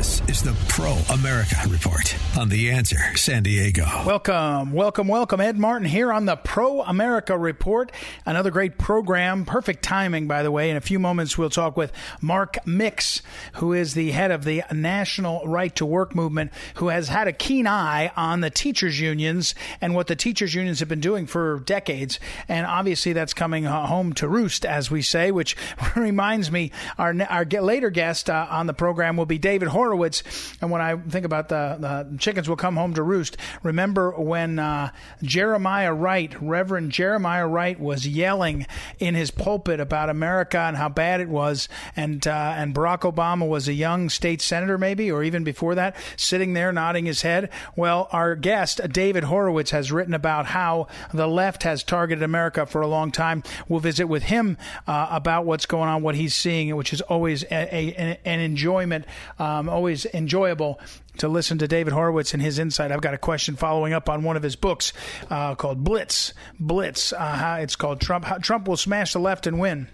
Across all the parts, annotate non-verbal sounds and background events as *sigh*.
This is the Pro America Report on The Answer San Diego. Welcome, welcome, welcome. Ed Martin here on the Pro America Report. Another great program. Perfect timing, by the way. In a few moments, we'll talk with Mark Mix, who is the head of the National Right to Work movement, who has had a keen eye on the teachers' unions and what the teachers' unions have been doing for decades. And obviously, that's coming home to roost, as we say, which *laughs* reminds me our, our later guest uh, on the program will be David Horowitz Horowitz. And when I think about the, the chickens will come home to roost, remember when uh, Jeremiah Wright, Reverend Jeremiah Wright, was yelling in his pulpit about America and how bad it was, and uh, and Barack Obama was a young state senator, maybe, or even before that, sitting there nodding his head. Well, our guest David Horowitz has written about how the left has targeted America for a long time. We'll visit with him uh, about what's going on, what he's seeing, which is always a, a, an enjoyment. Um, always enjoyable to listen to David Horowitz and his insight. I've got a question following up on one of his books uh, called Blitz. Blitz. Uh, it's called Trump. How Trump will smash the left and win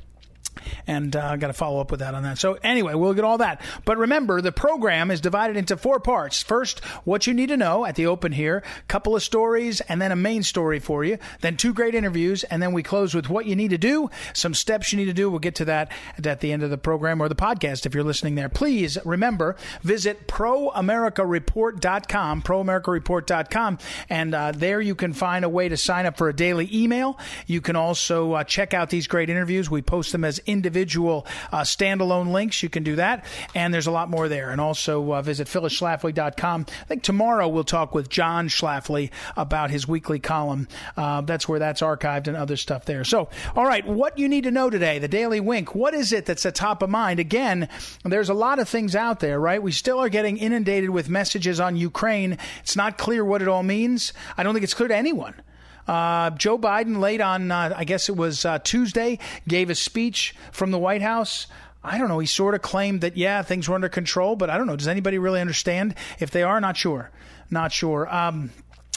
and uh, got to follow up with that on that. So anyway, we'll get all that. But remember, the program is divided into four parts. First, what you need to know at the open here, couple of stories, and then a main story for you. Then two great interviews, and then we close with what you need to do, some steps you need to do. We'll get to that at the end of the program or the podcast if you're listening there. Please remember, visit proamericareport.com, proamericareport.com, and uh, there you can find a way to sign up for a daily email. You can also uh, check out these great interviews. We post them as individual uh, standalone links. You can do that. And there's a lot more there. And also uh, visit phyllisschlafly.com. I think tomorrow we'll talk with John Schlafly about his weekly column. Uh, that's where that's archived and other stuff there. So, all right, what you need to know today, the Daily Wink. What is it that's at top of mind? Again, there's a lot of things out there, right? We still are getting inundated with messages on Ukraine. It's not clear what it all means. I don't think it's clear to anyone. Uh, Joe Biden, late on, uh, I guess it was uh, Tuesday, gave a speech from the White House. I don't know. He sort of claimed that, yeah, things were under control, but I don't know. Does anybody really understand? If they are, not sure. Not sure. Um,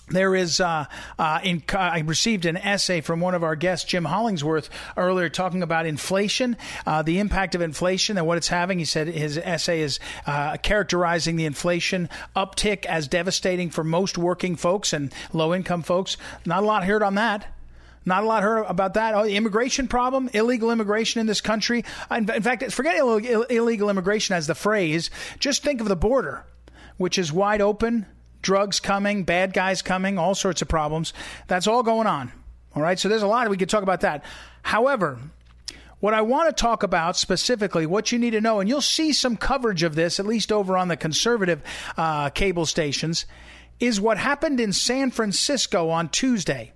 there is, uh, uh, in, I received an essay from one of our guests, Jim Hollingsworth, earlier talking about inflation, uh, the impact of inflation and what it's having. He said his essay is uh, characterizing the inflation uptick as devastating for most working folks and low income folks. Not a lot heard on that. Not a lot heard about that. Oh, the immigration problem, illegal immigration in this country. In fact, forget illegal immigration as the phrase. Just think of the border, which is wide open drugs coming, bad guys coming, all sorts of problems. That's all going on. All right. So there's a lot we could talk about that. However, what I want to talk about specifically, what you need to know, and you'll see some coverage of this, at least over on the conservative uh, cable stations, is what happened in San Francisco on Tuesday.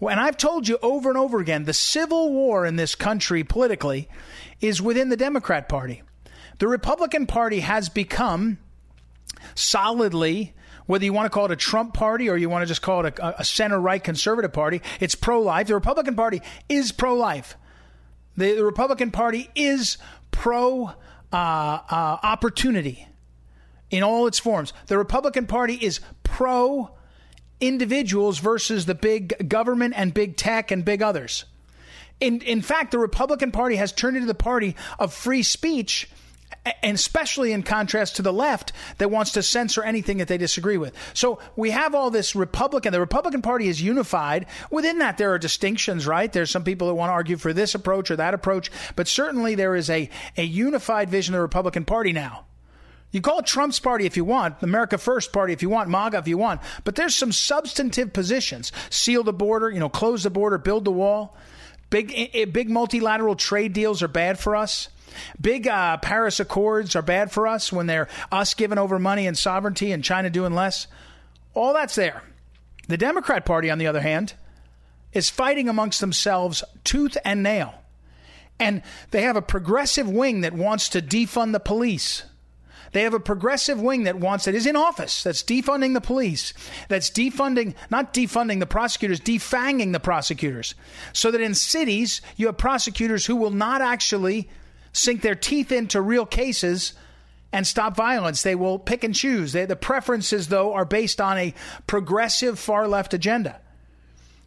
And I've told you over and over again the civil war in this country politically is within the Democrat Party. The Republican Party has become solidly whether you want to call it a Trump party or you want to just call it a, a center right conservative party, it's pro life. The Republican Party is pro life. The, the, Republican Party is pro uh, uh, opportunity in all its forms. The Republican Party is pro individuals versus the big government and big tech and big others. In, in fact, the Republican Party has turned into the party of free speech and especially in contrast to the left that wants to censor anything that they disagree with. So we have all this Republican, the Republican Party is unified. Within that, there are distinctions, right? There's some people that want to argue for this approach or that approach, but certainly there is a, a unified vision of the Republican Party now. You call it Trump's party if you want, America First party if you want, MAGA if you want, but there's some substantive positions. Seal the border, you know, close the border, build the wall. Big, eh, eh, big multilateral trade deals are bad for us. Big uh, Paris Accords are bad for us when they're us giving over money and sovereignty and China doing less. All that's there. The Democrat Party, on the other hand, is fighting amongst themselves tooth and nail. And they have a progressive wing that wants to defund the police. They have a progressive wing that wants that is in office, that's defunding the police, that's defunding, not defunding the prosecutors, defanging the prosecutors. So that in cities, you have prosecutors who will not actually sink their teeth into real cases and stop violence. They will pick and choose. They, the preferences, though, are based on a progressive far left agenda.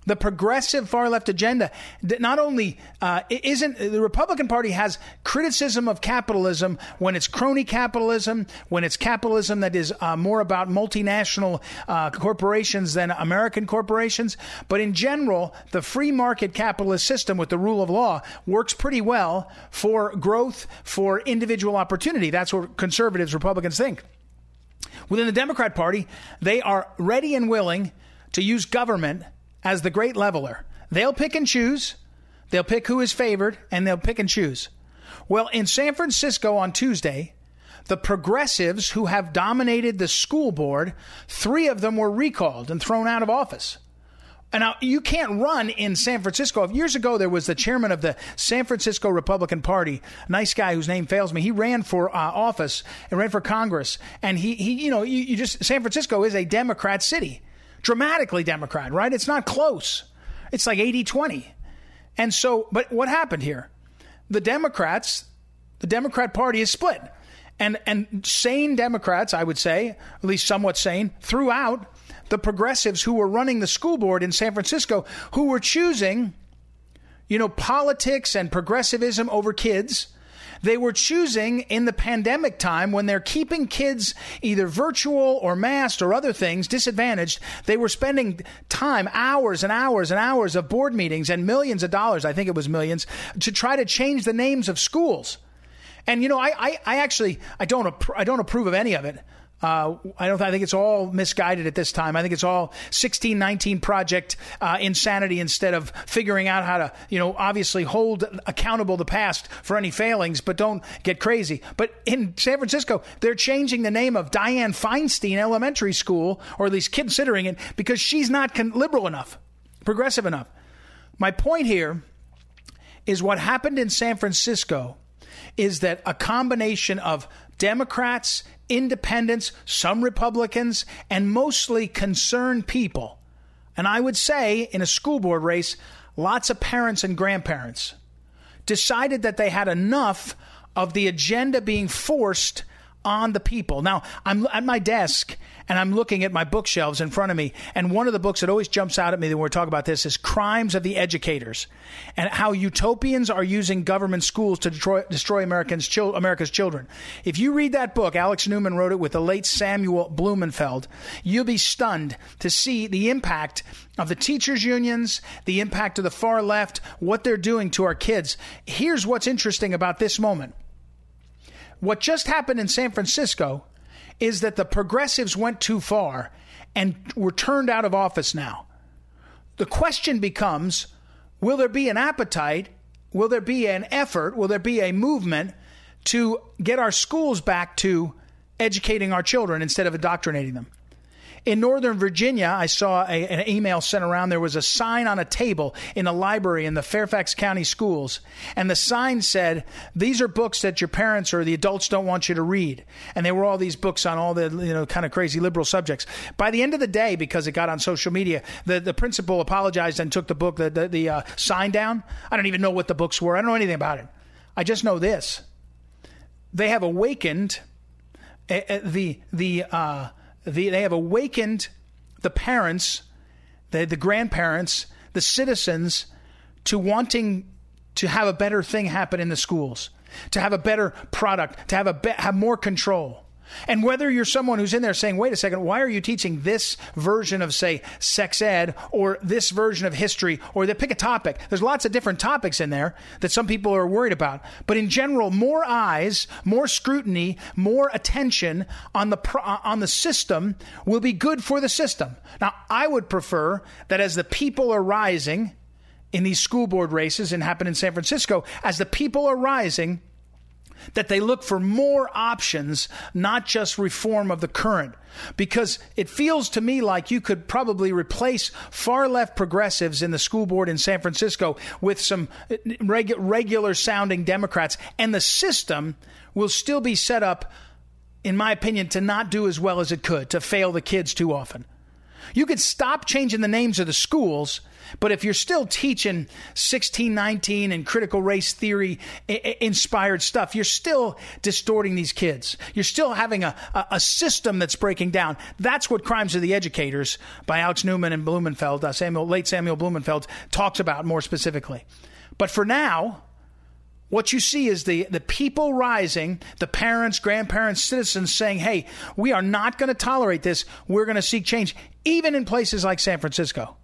The progressive far left agenda that not only uh, isn't the Republican Party has criticism of capitalism when it's crony capitalism, when it's capitalism that is uh, more about multinational uh, corporations than American corporations. But in general, the free market capitalist system with the rule of law works pretty well for growth, for individual opportunity. That's what conservatives, Republicans think. Within the Democrat Party, they are ready and willing to use government as the great leveler. They'll pick and choose. They'll pick who is favored and they'll pick and choose. Well, in San Francisco on Tuesday, the progressives who have dominated the school board, three of them were recalled and thrown out of office. And now you can't run in San Francisco. Years ago, there was the chairman of the San Francisco Republican Party, nice guy whose name fails me. He ran for uh, office and ran for Congress. And he, he you know, you, you just San Francisco is a Democrat city dramatically Democrat, right? It's not close. It's like 80 20. And so, but what happened here? The Democrats, the Democrat Party is split. And, and sane Democrats, I would say, at least somewhat sane, throughout the progressives who were running the school board in San Francisco, who were choosing, you know, politics and progressivism over kids they were choosing in the pandemic time when they're keeping kids either virtual or masked or other things disadvantaged. They were spending time, hours and hours and hours of board meetings and millions of dollars, I think it was millions, to try to change the names of schools. And you know, I, I, I actually I don't I don't approve of any of it. Uh, I don't. I think it's all misguided at this time. I think it's all 1619 project uh, insanity instead of figuring out how to, you know, obviously hold accountable the past for any failings, but don't get crazy. But in San Francisco, they're changing the name of Dianne Feinstein Elementary School, or at least considering it, because she's not con- liberal enough, progressive enough. My point here is what happened in San Francisco is that a combination of Democrats independents, some Republicans, and mostly concerned people. And I would say in a school board race, lots of parents and grandparents decided that they had enough of the agenda being forced on the people. Now, I'm at my desk and I'm looking at my bookshelves in front of me, and one of the books that always jumps out at me when we talk about this is Crimes of the Educators and how utopians are using government schools to destroy, destroy Americans, chil- America's children. If you read that book, Alex Newman wrote it with the late Samuel Blumenfeld, you'll be stunned to see the impact of the teachers' unions, the impact of the far left, what they're doing to our kids. Here's what's interesting about this moment what just happened in San Francisco is that the progressives went too far and were turned out of office now. The question becomes will there be an appetite? Will there be an effort? Will there be a movement to get our schools back to educating our children instead of indoctrinating them? In Northern Virginia, I saw a, an email sent around. There was a sign on a table in a library in the Fairfax County schools, and the sign said, "These are books that your parents or the adults don't want you to read." And there were all these books on all the you know kind of crazy liberal subjects. By the end of the day, because it got on social media, the the principal apologized and took the book the the, the uh, sign down. I don't even know what the books were. I don't know anything about it. I just know this: they have awakened uh, the the. Uh, the, they have awakened the parents, the, the grandparents, the citizens to wanting to have a better thing happen in the schools, to have a better product, to have a be- have more control. And whether you're someone who's in there saying, wait a second, why are you teaching this version of, say, sex ed or this version of history or they pick a topic? There's lots of different topics in there that some people are worried about. But in general, more eyes, more scrutiny, more attention on the, uh, on the system will be good for the system. Now, I would prefer that as the people are rising in these school board races and happen in San Francisco, as the people are rising, that they look for more options, not just reform of the current. Because it feels to me like you could probably replace far left progressives in the school board in San Francisco with some uh, regu- regular sounding Democrats, and the system will still be set up in my opinion, to not do as well as it could, to fail the kids too often. You could stop changing the names of the schools, but if you're still teaching 1619 and critical race theory inspired stuff, you're still distorting these kids. You're still having a, a, system that's breaking down. That's what Crimes of the Educators by Alex Newman and Blumenfeld, uh, Samuel, late Samuel Blumenfeld, talks about more specifically. But for now, what you see is the, the people rising, the parents, grandparents, citizens saying, hey, we are not going to tolerate this. We're going to seek change, even in places like San Francisco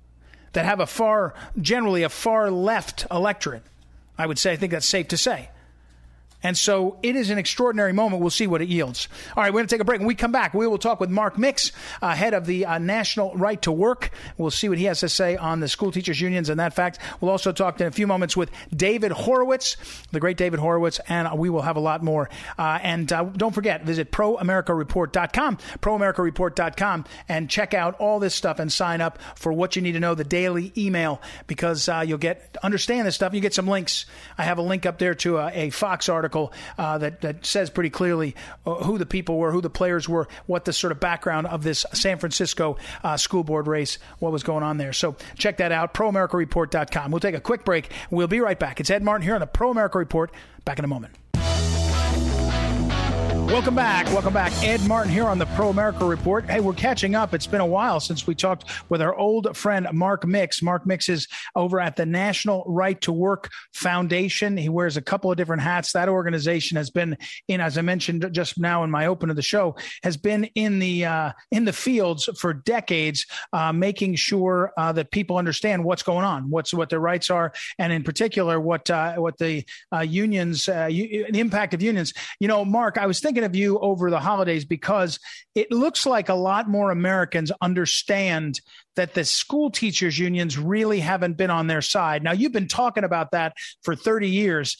that have a far, generally a far left electorate. I would say, I think that's safe to say. And so it is an extraordinary moment. We'll see what it yields. All right, we're going to take a break. When we come back, we will talk with Mark Mix, uh, head of the uh, National Right to Work. We'll see what he has to say on the school teachers unions and that fact. We'll also talk in a few moments with David Horowitz, the great David Horowitz, and we will have a lot more. Uh, and uh, don't forget, visit proamericareport.com, proamericareport.com, and check out all this stuff and sign up for what you need to know, the daily email, because uh, you'll get understand this stuff. You get some links. I have a link up there to a, a Fox article article uh, that, that says pretty clearly uh, who the people were, who the players were, what the sort of background of this San Francisco uh, school board race, what was going on there. So check that out, proamericareport.com. We'll take a quick break. We'll be right back. It's Ed Martin here on the Pro America Report. Back in a moment. Welcome back. Welcome back. Ed Martin here on the Pro America Report. Hey, we're catching up. It's been a while since we talked with our old friend Mark Mix. Mark Mix is over at the National Right to Work Foundation. He wears a couple of different hats. That organization has been in, as I mentioned just now in my open of the show, has been in the uh, in the fields for decades, uh, making sure uh, that people understand what's going on, what's what their rights are, and in particular what uh, what the uh, unions, uh, the impact of unions. You know, Mark, I was thinking thinking of you over the holidays because it looks like a lot more Americans understand that the school teachers unions really haven't been on their side. Now you've been talking about that for 30 years.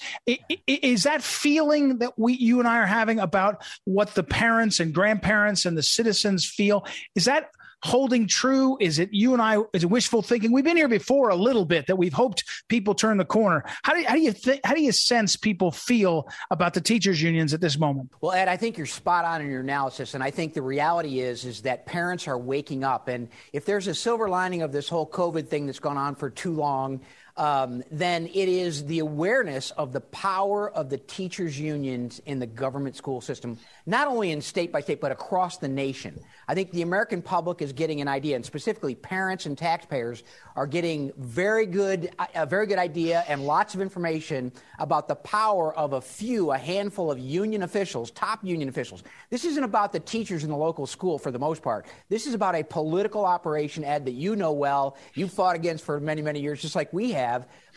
Is that feeling that we you and I are having about what the parents and grandparents and the citizens feel? Is that holding true? Is it you and I? Is it wishful thinking? We've been here before a little bit that we've hoped people turn the corner. How do you, how do you think? How do you sense people feel about the teachers unions at this moment? Well, Ed, I think you're spot on in your analysis, and I think the reality is is that parents are waking up, and if there's a silver lining of this whole COVID thing that's gone on for too long um, then it is the awareness of the power of the teachers' unions in the government school system, not only in state by state, but across the nation. I think the American public is getting an idea, and specifically parents and taxpayers are getting very good, a very good idea and lots of information about the power of a few, a handful of union officials, top union officials. This isn't about the teachers in the local school for the most part. This is about a political operation, Ed, that you know well, you've fought against for many, many years, just like we have.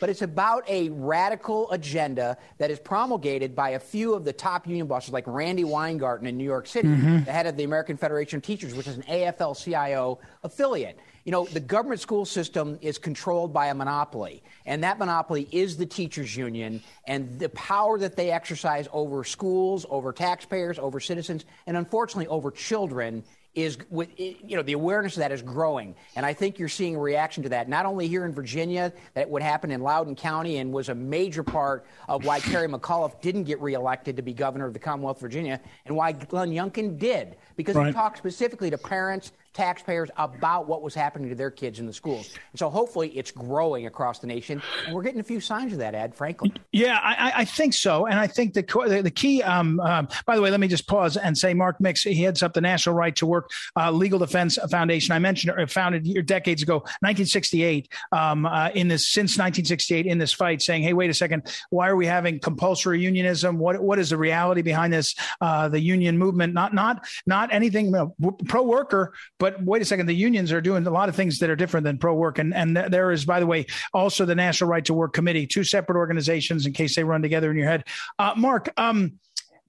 But it's about a radical agenda that is promulgated by a few of the top union bosses, like Randi Weingarten in New York City, mm-hmm. the head of the American Federation of Teachers, which is an AFL CIO affiliate. You know, the government school system is controlled by a monopoly, and that monopoly is the teachers union and the power that they exercise over schools, over taxpayers, over citizens, and unfortunately over children is with you know the awareness of that is growing and i think you're seeing a reaction to that not only here in virginia that would happen in loudoun county and was a major part of why *laughs* terry mcauliffe didn't get reelected to be governor of the commonwealth of virginia and why glenn youngkin did because right. he talked specifically to parents taxpayers about what was happening to their kids in the schools. And so hopefully it's growing across the nation. And we're getting a few signs of that, Ed, frankly. Yeah, I, I think so. And I think the, the key, um, um, by the way, let me just pause and say Mark Mix, he heads up the National Right to Work uh, Legal Defense Foundation. I mentioned it, founded here decades ago, 1968, um, uh, in this, since 1968 in this fight saying, hey, wait a second, why are we having compulsory unionism? What, what is the reality behind this? Uh, the union movement, not, not, not anything you know, pro worker, but wait a second, the unions are doing a lot of things that are different than pro work. And, and there is, by the way, also the National Right to Work Committee, two separate organizations in case they run together in your head. Uh, Mark, um,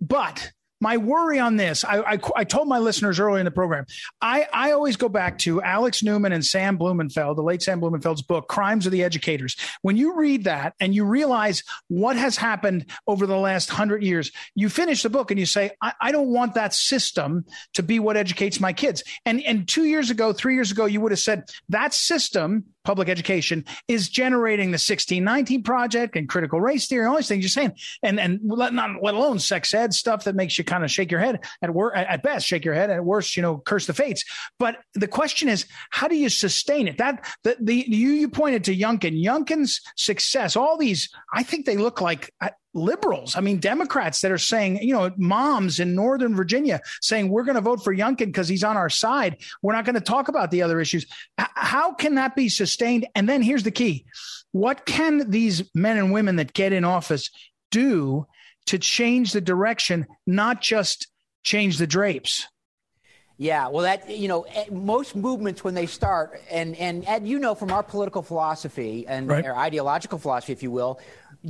but my worry on this, I, I, I, told my listeners earlier in the program, I, I always go back to Alex Newman and Sam Blumenfeld, the late Sam Blumenfeld's book, Crimes of the Educators. When you read that and you realize what has happened over the last hundred years, you finish the book and you say, I, I don't want that system to be what educates my kids. And, and two years ago, three years ago, you would have said that system public education is generating the 1619 project and critical race theory, all these things you're saying, and and let, not let alone sex ed stuff that makes you kind of shake your head at work at best, shake your head at worst, you know, curse the fates. But the question is, how do you sustain it? That the, the you you pointed to Youngkin, Youngkin's success, all these, I think they look like liberals. I mean, Democrats that are saying, you know, moms in Northern Virginia saying we're going to vote for Youngkin because he's on our side. We're not going to talk about the other issues. H- how can that be sustained? And then here's the key: what can these men and women that get in office do to change the direction, not just change the drapes? Yeah, well, that you know, eh, most movements when they start, and and Ed, you know, from our political philosophy and right. our ideological philosophy, if you will,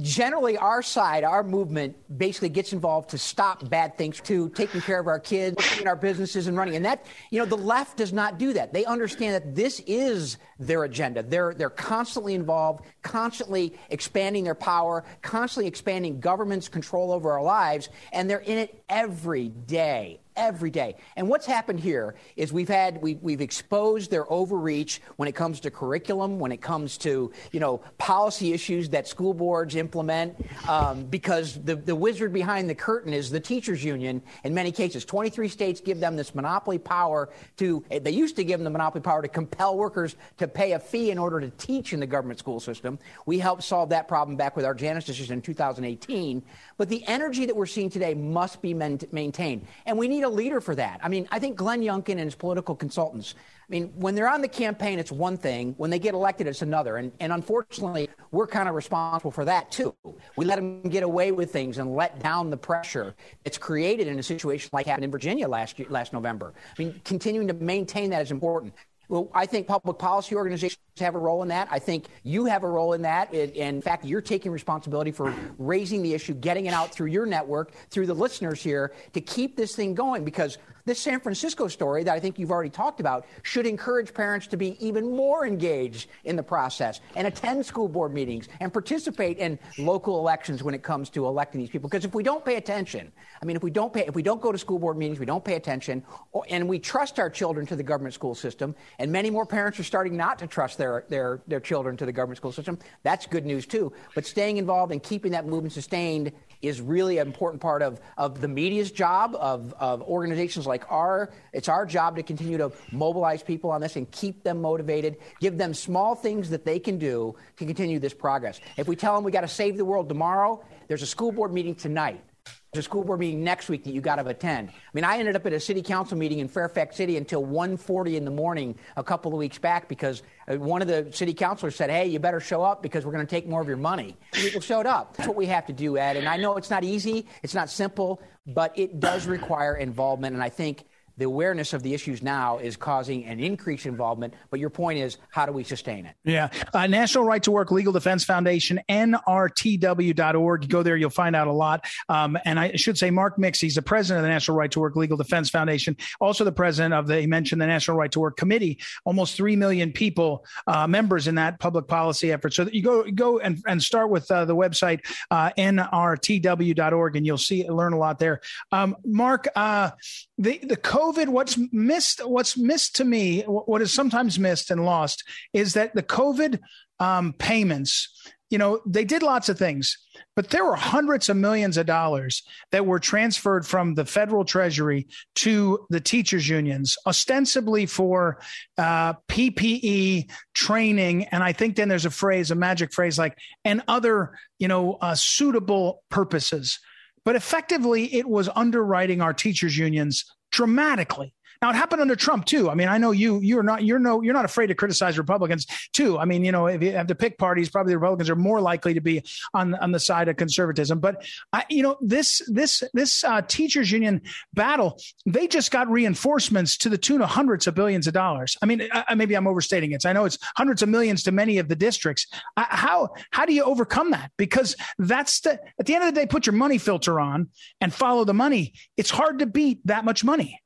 generally our side, our movement basically gets involved to stop bad things, to taking care of our kids, in our businesses and running. And that, you know, the left does not do that. They understand that this is their agenda. They're, they're constantly involved, constantly expanding their power, constantly expanding government's control over our lives, and they're in it every day, every day. And what's happened here is we've had we, we've exposed their overreach when it comes to curriculum, when it comes to you know policy issues that school boards implement, um, because the the wizard behind the curtain is the teachers union. In many cases, 23 states give them this monopoly power to. They used to give them the monopoly power to compel workers to pay a fee in order to teach in the government school system. We helped solve that problem back with our Janus decision in 2018. But the energy that we're seeing today must be maintained. And we need a leader for that. I mean, I think Glenn Youngkin and his political consultants, I mean, when they're on the campaign, it's one thing. When they get elected, it's another. And, and unfortunately, we're kind of responsible for that, too. We let them get away with things and let down the pressure that's created in a situation like happened in Virginia last, year, last November. I mean, continuing to maintain that is important. Well, I think public policy organizations have a role in that. I think you have a role in that. And in fact, you're taking responsibility for raising the issue, getting it out through your network, through the listeners here to keep this thing going because this San Francisco story that I think you've already talked about should encourage parents to be even more engaged in the process and attend school board meetings and participate in local elections when it comes to electing these people. Because if we don't pay attention, I mean, if we don't pay, if we don't go to school board meetings, we don't pay attention, or, and we trust our children to the government school system, and many more parents are starting not to trust their, their, their children to the government school system, that's good news too. But staying involved and keeping that movement sustained is really an important part of, of the media's job, of, of organizations like our. It's our job to continue to mobilize people on this and keep them motivated, give them small things that they can do to continue this progress. If we tell them we got to save the world tomorrow, there's a school board meeting tonight a school board meeting next week that you got to attend. I mean, I ended up at a city council meeting in Fairfax City until 1:40 in the morning a couple of weeks back because uh, one of the city councilors said, "Hey, you better show up because we're going to take more of your money." People showed up. That's what we have to do, Ed. And I know it's not easy, it's not simple, but it does require involvement. And I think the awareness of the issues now is causing an increased involvement. But your point is, how do we sustain it? Yeah. Uh, National Right to Work Legal Defense Foundation, NRTW.org. You go there, you'll find out a lot. Um, and I should say, Mark Mix, he's the president of the National Right to Work Legal Defense Foundation, also the president of the, he mentioned the National Right to Work Committee, almost 3 million people, uh, members in that public policy effort. So you go, go and, and start with uh, the website, uh, NRTW.org, and you'll see, learn a lot there. Um, Mark, uh, the, the code COVID, what's missed, what's missed to me, what is sometimes missed and lost, is that the COVID um, payments, you know, they did lots of things, but there were hundreds of millions of dollars that were transferred from the federal treasury to the teachers unions, ostensibly for uh, PPE training, and I think then there's a phrase, a magic phrase like, and other, you know, uh, suitable purposes. But effectively, it was underwriting our teachers' unions dramatically. Now it happened under Trump too. I mean, I know you you're not you're no you're not afraid to criticize Republicans too. I mean, you know, if you have to pick parties, probably the Republicans are more likely to be on on the side of conservatism. But I, you know, this this this uh, teachers union battle, they just got reinforcements to the tune of hundreds of billions of dollars. I mean, I, maybe I'm overstating it. I know it's hundreds of millions to many of the districts. how how do you overcome that? Because that's the at the end of the day, put your money filter on and follow the money. It's hard to beat that much money.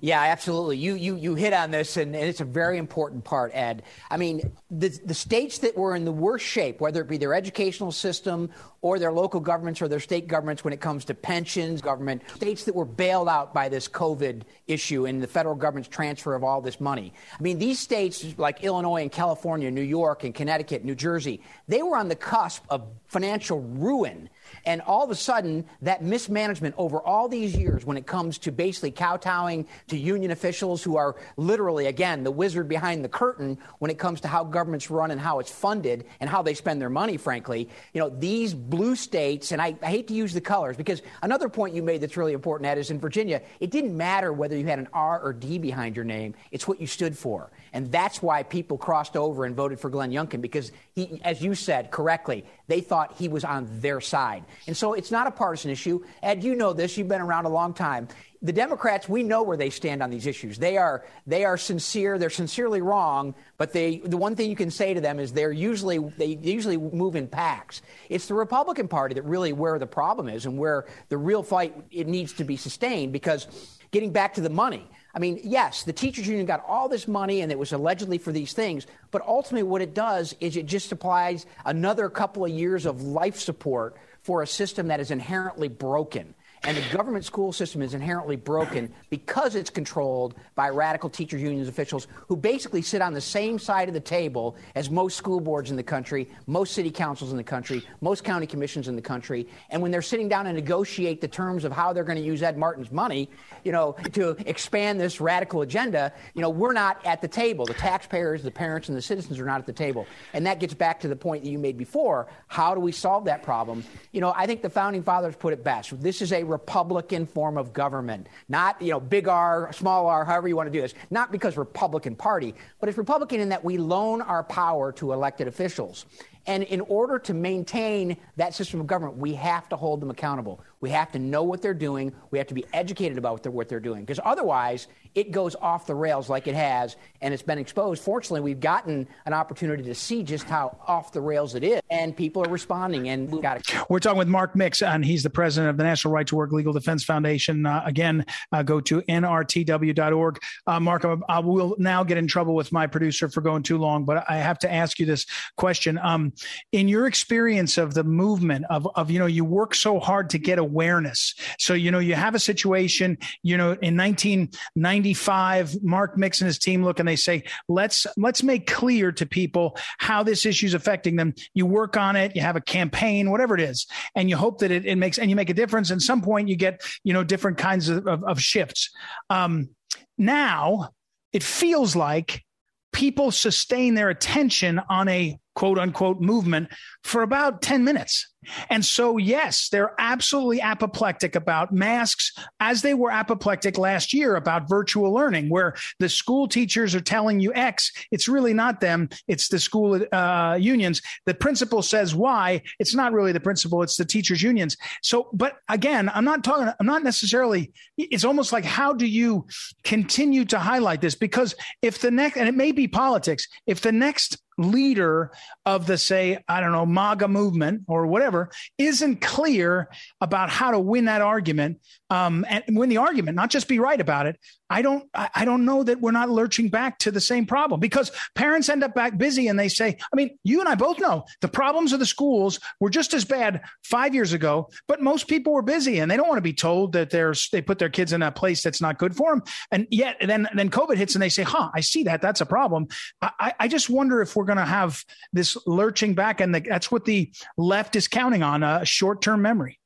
Yeah, absolutely. You you you hit on this, and, and, it's a very important part, Ed. I mean, the the states that were in the worst shape, whether it be their educational system or their local governments or their state governments when it comes to pensions, government states that were bailed out by this COVID issue and the federal government's transfer of all this money. I mean, these states like Illinois and California, New York and Connecticut, New Jersey, they were on the cusp of financial ruin and all of a sudden, that mismanagement over all these years, when it comes to basically kowtowing to union officials who are literally, again, the wizard behind the curtain when it comes to how governments run and how it's funded and how they spend their money, frankly, you know, these blue states, and I, I hate to use the colors because another point you made that's really important, Ed, is in Virginia, it didn't matter whether you had an R or D behind your name, it's what you stood for. And that's why people crossed over and voted for Glenn Youngkin because he, as you said correctly, they thought he was on their side. And so it's not a partisan issue. Ed, you know this. You've been around a long time. The Democrats, we know where they stand on these issues. They are they are sincere. They're sincerely wrong, but they the one thing you can say to them is they're usually they usually move in packs. It's the Republican Party that really where the problem is and where the real fight it needs to be sustained because getting back to the money. I mean, yes, the teachers union got all this money and it was allegedly for these things, but ultimately what it does is it just applies another couple of years of life support for a system that is inherently broken. And the government school system is inherently broken because it's controlled by radical teachers unions officials who basically sit on the same side of the table as most school boards in the country, most city councils in the country, most county commissions in the country. And when they're sitting down and negotiate the terms of how they're going to use Ed Martin's money, you know, to expand this radical agenda, you know, we're not at the table. The taxpayers, the parents, and the citizens are not at the table. And that gets back to the point that you made before. How do we solve that problem? You know, I think the founding fathers put it best. This is a Republican form of government, not, you know, big R, small r, however you want to do this. Not because Republican Party, but it's Republican in that we loan our power to elected officials. And in order to maintain that system of government, we have to hold them accountable. We have to know what they're doing. We have to be educated about what they're, what they're doing. Because otherwise, it goes off the rails like it has, and it's been exposed. Fortunately, we've gotten an opportunity to see just how off the rails it is, and people are responding. And we've got to. We're talking with Mark Mix, and he's the president of the National Right to Work Legal Defense Foundation. Uh, again, uh, go to nrtw.org. Uh, Mark, I will now get in trouble with my producer for going too long, but I have to ask you this question. Um, in your experience of the movement of, of you know, you work so hard to get awareness. So, you know, you have a situation, you know, in 1995, Mark Mix and his team look and they say, let's, let's make clear to people how this issue is affecting them. You work on it, you have a campaign, whatever it is, and you hope that it, it makes, and you make a difference. And some point you get, you know, different kinds of, of, of shifts. Um, now it feels like people sustain their attention on a quote unquote movement for about 10 minutes. And so, yes, they're absolutely apoplectic about masks as they were apoplectic last year about virtual learning, where the school teachers are telling you X. It's really not them. It's the school uh, unions. The principal says Y. It's not really the principal. It's the teachers unions. So, but again, I'm not talking, I'm not necessarily, it's almost like how do you continue to highlight this? Because if the next, and it may be politics, if the next leader of the say i don't know maga movement or whatever isn't clear about how to win that argument um, and win the argument not just be right about it I don't I don't know that we're not lurching back to the same problem because parents end up back busy and they say, I mean, you and I both know the problems of the schools were just as bad five years ago, but most people were busy and they don't want to be told that there's they put their kids in a place that's not good for them. And yet then then COVID hits and they say, huh, I see that. That's a problem. I, I just wonder if we're going to have this lurching back and the, that's what the left is counting on a short term memory.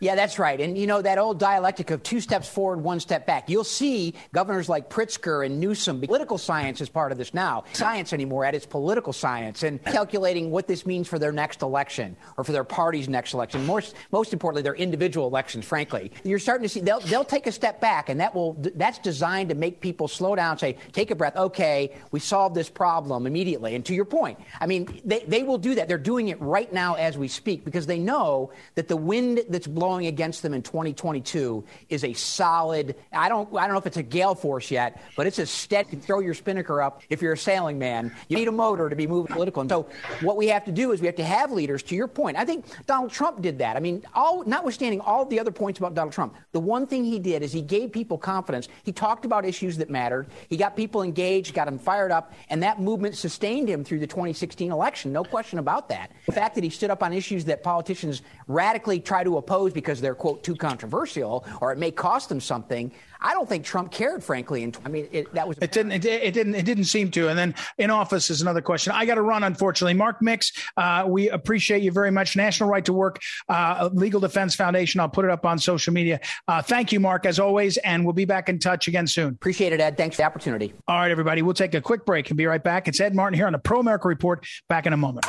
Yeah, that's right. And you know, that old dialectic of two steps forward, one step back. You'll see governors like Pritzker and Newsom. Political science is part of this now. Science anymore at its political science and calculating what this means for their next election or for their party's next election. Most, most importantly, their individual elections, frankly. You're starting to see they'll, they'll take a step back and that will, that's designed to make people slow down, say, take a breath. Okay, we solved this problem immediately. And to your point, I mean, they, they will do that. They're doing it right now as we speak because they know that the wind that's that's blowing against them in 2022 is a solid. I don't. I don't know if it's a gale force yet, but it's a steady. Throw your spinnaker up if you're a sailing man. You need a motor to be moving political. And so what we have to do is we have to have leaders. To your point, I think Donald Trump did that. I mean, all notwithstanding all the other points about Donald Trump, the one thing he did is he gave people confidence. He talked about issues that mattered. He got people engaged, got them fired up, and that movement sustained him through the 2016 election. No question about that. The fact that he stood up on issues that politicians radically try to oppose because they're, quote, too controversial or it may cost them something. I don't think Trump cared, frankly. And I mean, it, that was it didn't it, it, didn't it didn't seem to. And then in office is another question. I got to run, unfortunately. Mark Mix, uh, we appreciate you very much. National Right to Work uh, Legal Defense Foundation. I'll put it up on social media. Uh, thank you, Mark, as always, and we'll be back in touch again soon. Appreciate it, Ed. Thanks for the opportunity. All right, everybody. We'll take a quick break and be right back. It's Ed Martin here on the Pro America Report. Back in a moment.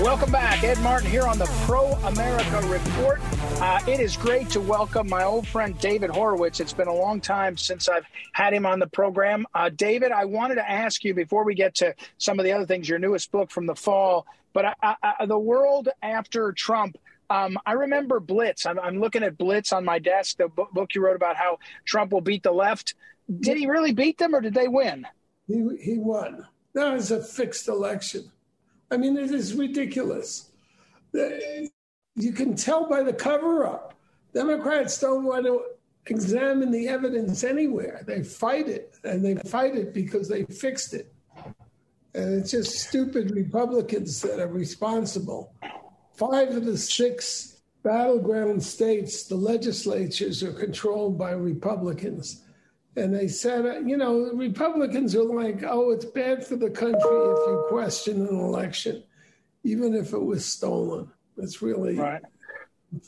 Welcome back. Ed Martin here on the Pro America Report. Uh, it is great to welcome my old friend David Horowitz. It's been a long time since I've had him on the program. Uh, David, I wanted to ask you before we get to some of the other things, your newest book from the fall, but the world after Trump. Um, I remember Blitz. I'm, I'm, looking at Blitz on my desk, the book you wrote about how Trump will beat the left. Did he really beat them or did they win? He, he won. That was a fixed election. I mean, it is ridiculous. You can tell by the cover up. Democrats don't want to examine the evidence anywhere. They fight it, and they fight it because they fixed it. And it's just stupid Republicans that are responsible. Five of the six battleground states, the legislatures are controlled by Republicans. And they said, you know, Republicans are like, oh, it's bad for the country if you question an election, even if it was stolen. It's really right.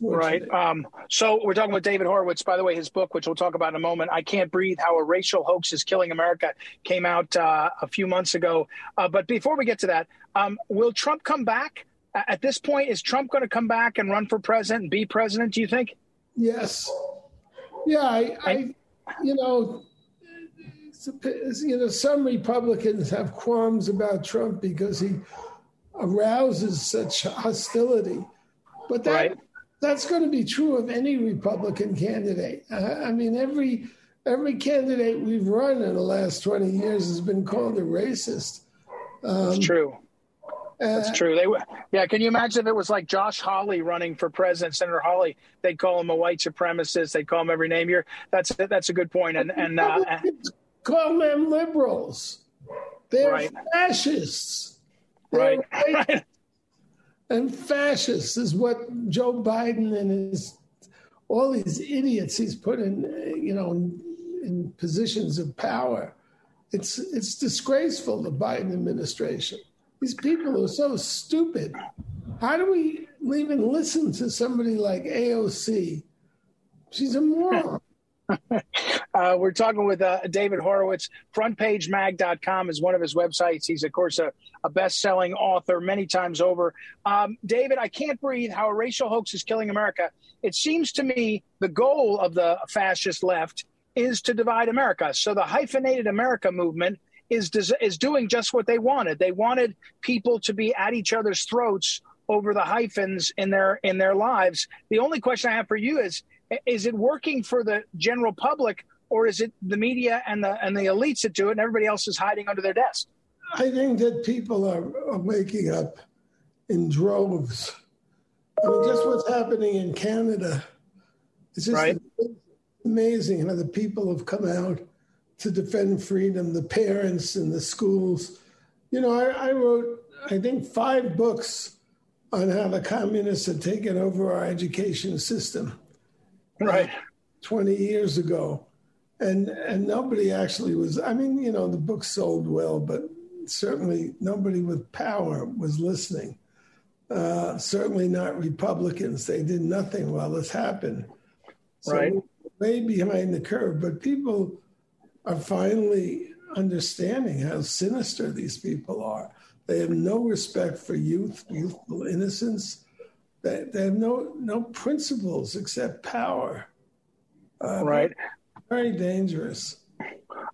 Right. Um, so we're talking with David Horowitz. By the way, his book, which we'll talk about in a moment, "I Can't Breathe: How a Racial Hoax is Killing America," came out uh, a few months ago. Uh, but before we get to that, um, will Trump come back? At this point, is Trump going to come back and run for president and be president? Do you think? Yes. Yeah, I, I you know, you know, some Republicans have qualms about Trump because he arouses such hostility, but that right. that's going to be true of any Republican candidate. I, I mean, every every candidate we've run in the last twenty years has been called a racist. Um, it's true. That's uh, true. They were, yeah. Can you imagine if it was like Josh Hawley running for president, Senator Hawley? They'd call him a white supremacist. They'd call him every name. You're that's that's a good point. And and uh, call them liberals. They're right. fascists. They're right. *laughs* right. And fascists is what Joe Biden and his all these idiots he's put in, you know, in, in positions of power. It's it's disgraceful. The Biden administration. These people are so stupid. How do we even listen to somebody like AOC? She's a moron. *laughs* uh, we're talking with uh, David Horowitz. FrontPageMag.com is one of his websites. He's, of course, a, a best selling author many times over. Um, David, I can't breathe how a racial hoax is killing America. It seems to me the goal of the fascist left is to divide America. So the hyphenated America movement is is doing just what they wanted. They wanted people to be at each other's throats over the hyphens in their in their lives. The only question I have for you is is it working for the general public or is it the media and the and the elites that do it and everybody else is hiding under their desk? I think that people are, are waking up in droves. I mean, just what's happening in Canada. It's just right. amazing how the people have come out to defend freedom, the parents and the schools. You know, I, I wrote, I think, five books on how the communists had taken over our education system. Right. 20 years ago. And and nobody actually was I mean, you know, the book sold well, but certainly nobody with power was listening. Uh, certainly not Republicans. They did nothing while this happened. So right. way behind the curve. But people are finally understanding how sinister these people are. They have no respect for youth, youthful innocence. They, they have no no principles except power. Uh, right. Very dangerous.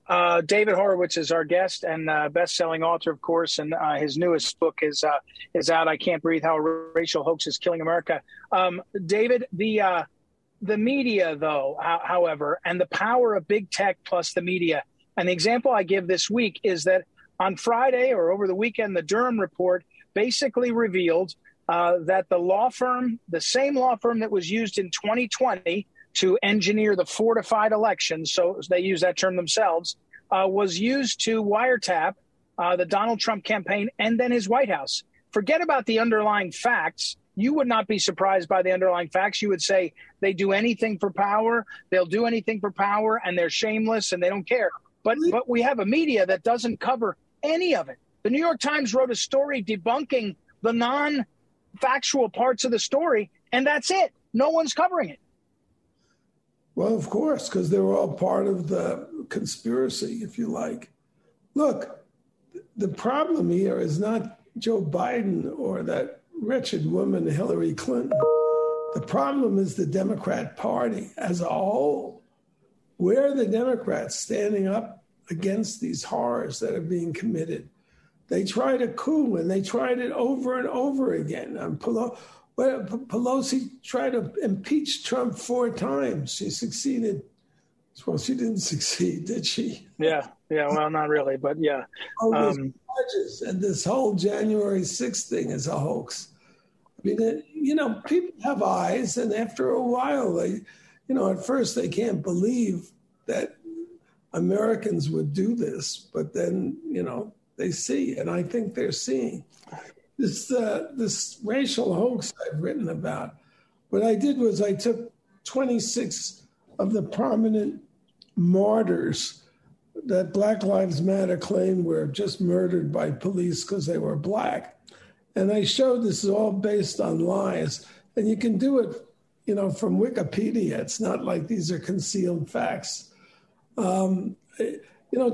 Uh, David Horowitz is our guest and uh, best-selling author, of course, and uh, his newest book is uh, is out. I can't breathe: How a Racial Hoax is Killing America. Um, David, the uh, the media, though, however, and the power of big tech plus the media. And the example I give this week is that on Friday or over the weekend, the Durham report basically revealed uh, that the law firm, the same law firm that was used in 2020 to engineer the fortified election, so they use that term themselves, uh, was used to wiretap uh, the Donald Trump campaign and then his White House. Forget about the underlying facts. You would not be surprised by the underlying facts. You would say they do anything for power, they'll do anything for power, and they're shameless and they don't care. But mm-hmm. but we have a media that doesn't cover any of it. The New York Times wrote a story debunking the non factual parts of the story, and that's it. No one's covering it. Well, of course, because they were all part of the conspiracy, if you like. Look, the problem here is not Joe Biden or that wretched woman, Hillary Clinton. The problem is the Democrat Party as a whole. Where are the Democrats standing up against these horrors that are being committed? They tried a coup and they tried it over and over again. Well, Pelosi tried to impeach Trump four times. She succeeded. Well, she didn't *laughs* succeed, did she? Yeah, yeah. Well, not really, but yeah. These um, judges and this whole January 6th thing is a hoax. I mean, it, you know, people have eyes, and after a while, they, you know, at first they can't believe that Americans would do this, but then, you know, they see, and I think they're seeing this uh, this racial hoax I've written about. What I did was I took 26 of the prominent martyrs that Black Lives Matter claimed were just murdered by police because they were black, and I showed this is all based on lies, and you can do it, you know, from Wikipedia. It's not like these are concealed facts. Um, you know,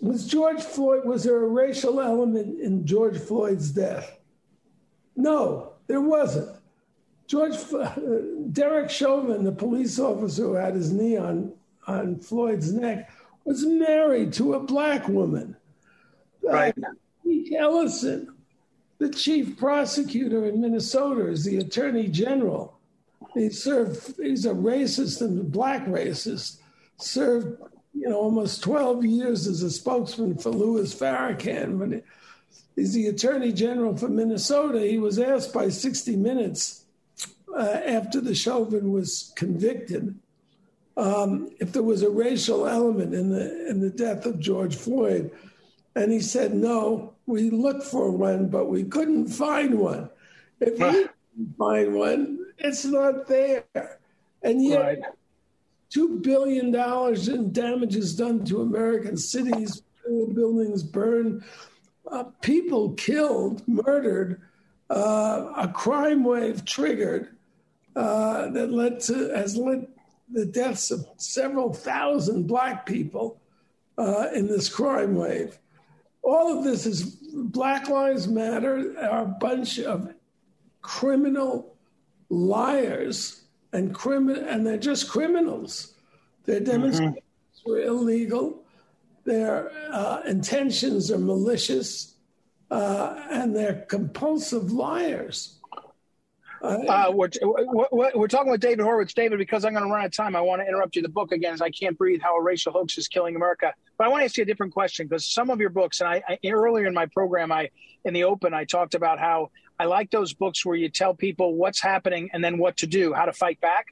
was George Floyd, was there a racial element in George Floyd's death? No, there wasn't. George, uh, Derek Chauvin, the police officer who had his knee on, on Floyd's neck, was married to a black woman. Right. Uh, Pete Ellison, the chief prosecutor in Minnesota, is the attorney general. He served, he's a racist and a black racist, served you know, almost 12 years as a spokesman for Louis Farrakhan. When he's the attorney general for Minnesota, he was asked by 60 Minutes uh, after the Chauvin was convicted um, if there was a racial element in the in the death of George Floyd, and he said no. We looked for one, but we couldn't find one. If we didn't find one, it's not there. And yet, right $2 billion in damages done to American cities, buildings burned, uh, people killed, murdered, uh, a crime wave triggered uh, that led to, has led the deaths of several thousand black people uh, in this crime wave. All of this is Black Lives Matter are a bunch of criminal liars and criminal, and they're just criminals. Their mm-hmm. demonstrations mm-hmm. were illegal. Their uh, intentions are malicious, uh, and they're compulsive liars. Uh, we're, we're, we're, talking with David Horowitz. David, because I'm going to run out of time, I want to interrupt you. The book again is "I Can't Breathe: How a Racial Hoax is Killing America." But I want to ask you a different question because some of your books, and I, I earlier in my program, I in the open, I talked about how I like those books where you tell people what's happening and then what to do, how to fight back.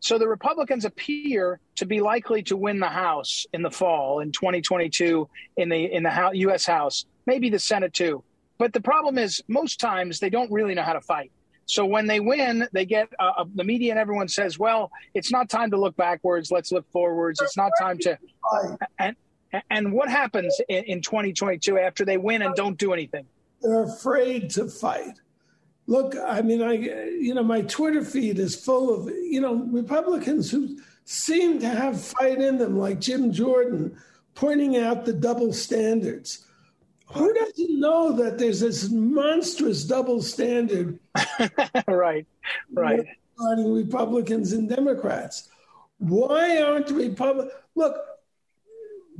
So the Republicans appear to be likely to win the House in the fall in 2022 in the in the House, U.S. House, maybe the Senate too. But the problem is, most times they don't really know how to fight. So when they win, they get uh, uh the media and everyone says, "Well, it's not time to look backwards. Let's look forwards. It's not time to." And and what happens in, in 2022 after they win and don't do anything? They're afraid to fight look, I mean, I, you know, my Twitter feed is full of, you know, Republicans who seem to have fight in them, like Jim Jordan, pointing out the double standards. Who doesn't know that there's this monstrous double standard? *laughs* right, right. Republicans and Democrats. Why aren't Republicans? Look,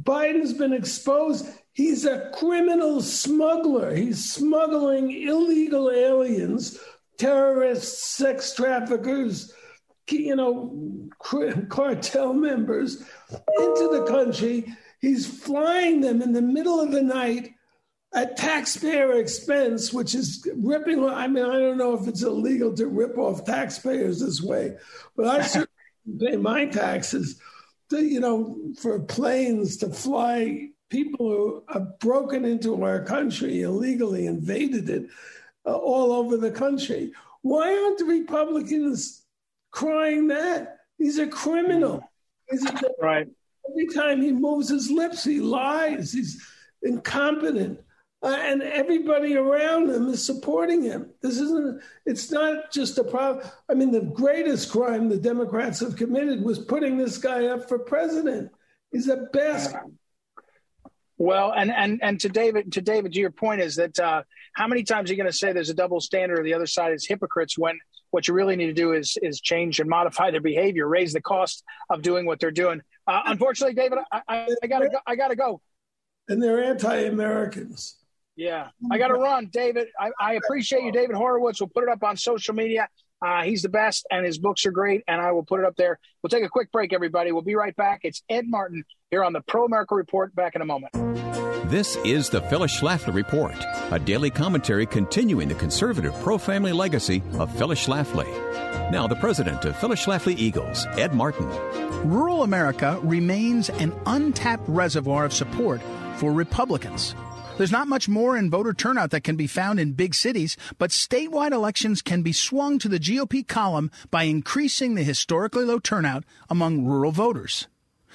Biden's been exposed. He's a criminal smuggler. He's smuggling illegal aliens, terrorists, sex traffickers, you know, cartel members into the country. He's flying them in the middle of the night at taxpayer expense, which is ripping. I mean, I don't know if it's illegal to rip off taxpayers this way, but I *laughs* certainly pay my taxes, to, you know, for planes to fly people who have broken into our country illegally, invaded it uh, all over the country. Why aren't the Republicans crying that? He's a criminal. He's a, right. Every time he moves his lips, he lies. He's incompetent uh, and everybody around him is supporting him. This isn't, it's not just a problem. I mean, the greatest crime the Democrats have committed was putting this guy up for president. He's a best. Well, and, and, and to David, to David, to your point is that uh, how many times are you going to say there's a double standard or the other side is hypocrites when what you really need to do is is change and modify their behavior, raise the cost of doing what they're doing. Uh, unfortunately, David, I, I, I, gotta go. I gotta go. And they're anti-Americans. Yeah, I got to run, David. I, I, appreciate you, David Horowitz. We'll put it up on social media. Uh, he's the best, and his books are great, and I will put it up there. We'll take a quick break, everybody. We'll be right back. It's Ed Martin here on the Pro America Report. Back in a moment. This is the Phyllis Schlafly Report, a daily commentary continuing the conservative pro family legacy of Phyllis Schlafly. Now, the president of Phyllis Schlafly Eagles, Ed Martin. Rural America remains an untapped reservoir of support for Republicans. There's not much more in voter turnout that can be found in big cities, but statewide elections can be swung to the GOP column by increasing the historically low turnout among rural voters.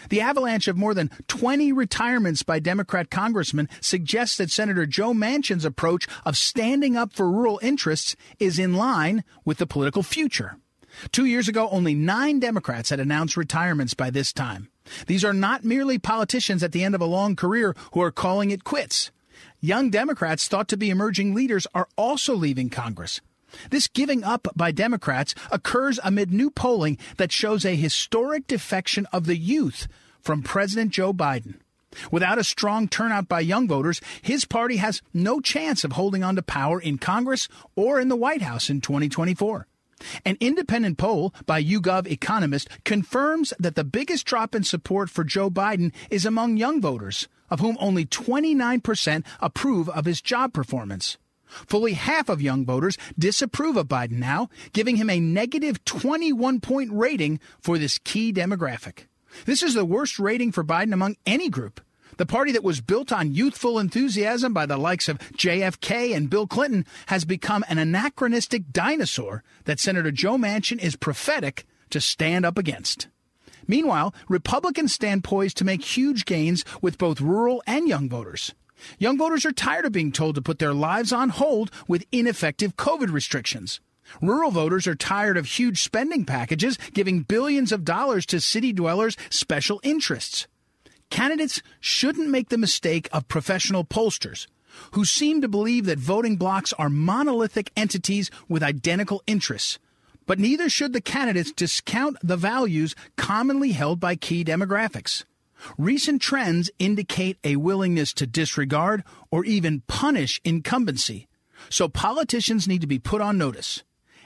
The avalanche of more than 20 retirements by Democrat congressmen suggests that Senator Joe Manchin's approach of standing up for rural interests is in line with the political future. Two years ago, only nine Democrats had announced retirements by this time. These are not merely politicians at the end of a long career who are calling it quits. Young Democrats thought to be emerging leaders are also leaving Congress. This giving up by Democrats occurs amid new polling that shows a historic defection of the youth from President Joe Biden. Without a strong turnout by young voters, his party has no chance of holding on to power in Congress or in the White House in 2024. An independent poll by YouGov Economist confirms that the biggest drop in support for Joe Biden is among young voters, of whom only 29% approve of his job performance. Fully half of young voters disapprove of Biden now, giving him a negative 21 point rating for this key demographic. This is the worst rating for Biden among any group. The party that was built on youthful enthusiasm by the likes of JFK and Bill Clinton has become an anachronistic dinosaur that Senator Joe Manchin is prophetic to stand up against. Meanwhile, Republicans stand poised to make huge gains with both rural and young voters. Young voters are tired of being told to put their lives on hold with ineffective COVID restrictions. Rural voters are tired of huge spending packages giving billions of dollars to city dwellers' special interests. Candidates shouldn't make the mistake of professional pollsters who seem to believe that voting blocs are monolithic entities with identical interess. But neither should the candidates discount the values commonly held by key demographics. Recent trends indicate a willingness to disregard or even punish incumbency. So politicians need to be put on notice.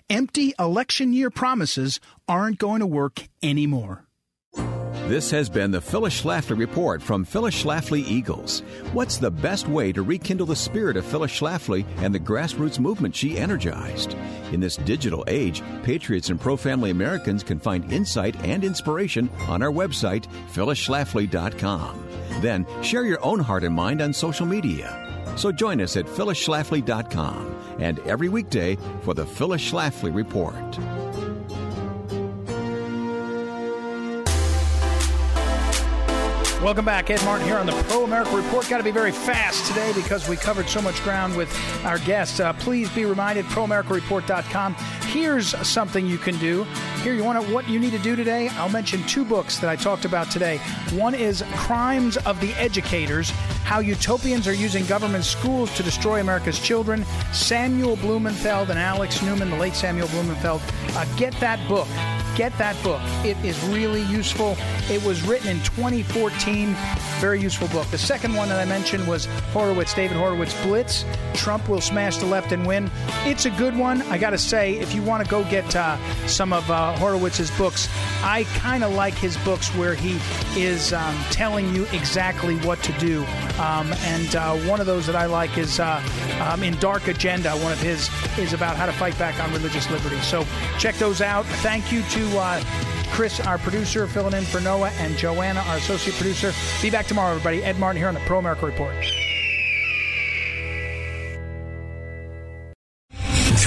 Empty election year promises aren't going to work anymore. This has been the Phyllis Schlafly Report from Phyllis Schlafly Eagles. What's the best way to rekindle the spirit of Phyllis Schlafly and the grassroots movement she energized? In this digital age, patriots and pro family Americans can find insight and inspiration on our website, phyllisschlafly.com. Then share your own heart and mind on social media. So join us at phyllisschlafly.com and every weekday for the Phyllis Schlafly Report. Welcome back. Ed Martin here on the Pro America Report. Got to be very fast today because we covered so much ground with our guests. Uh, please be reminded, proamericareport.com. Here's something you can do. Here, you want to, what you need to do today? I'll mention two books that I talked about today. One is Crimes of the Educators How Utopians Are Using Government Schools to Destroy America's Children. Samuel Blumenfeld and Alex Newman, the late Samuel Blumenfeld. Uh, get that book get that book. It is really useful. It was written in 2014. Very useful book. The second one that I mentioned was Horowitz, David Horowitz Blitz. Trump will smash the left and win. It's a good one. I got to say, if you want to go get uh, some of uh, Horowitz's books, I kind of like his books where he is um, telling you exactly what to do. Um, and uh, one of those that I like is uh, um, in Dark Agenda. One of his is about how to fight back on religious liberty. So check those out. Thank you to uh, Chris, our producer, filling in for Noah, and Joanna, our associate producer. Be back tomorrow, everybody. Ed Martin here on the Pro America Report.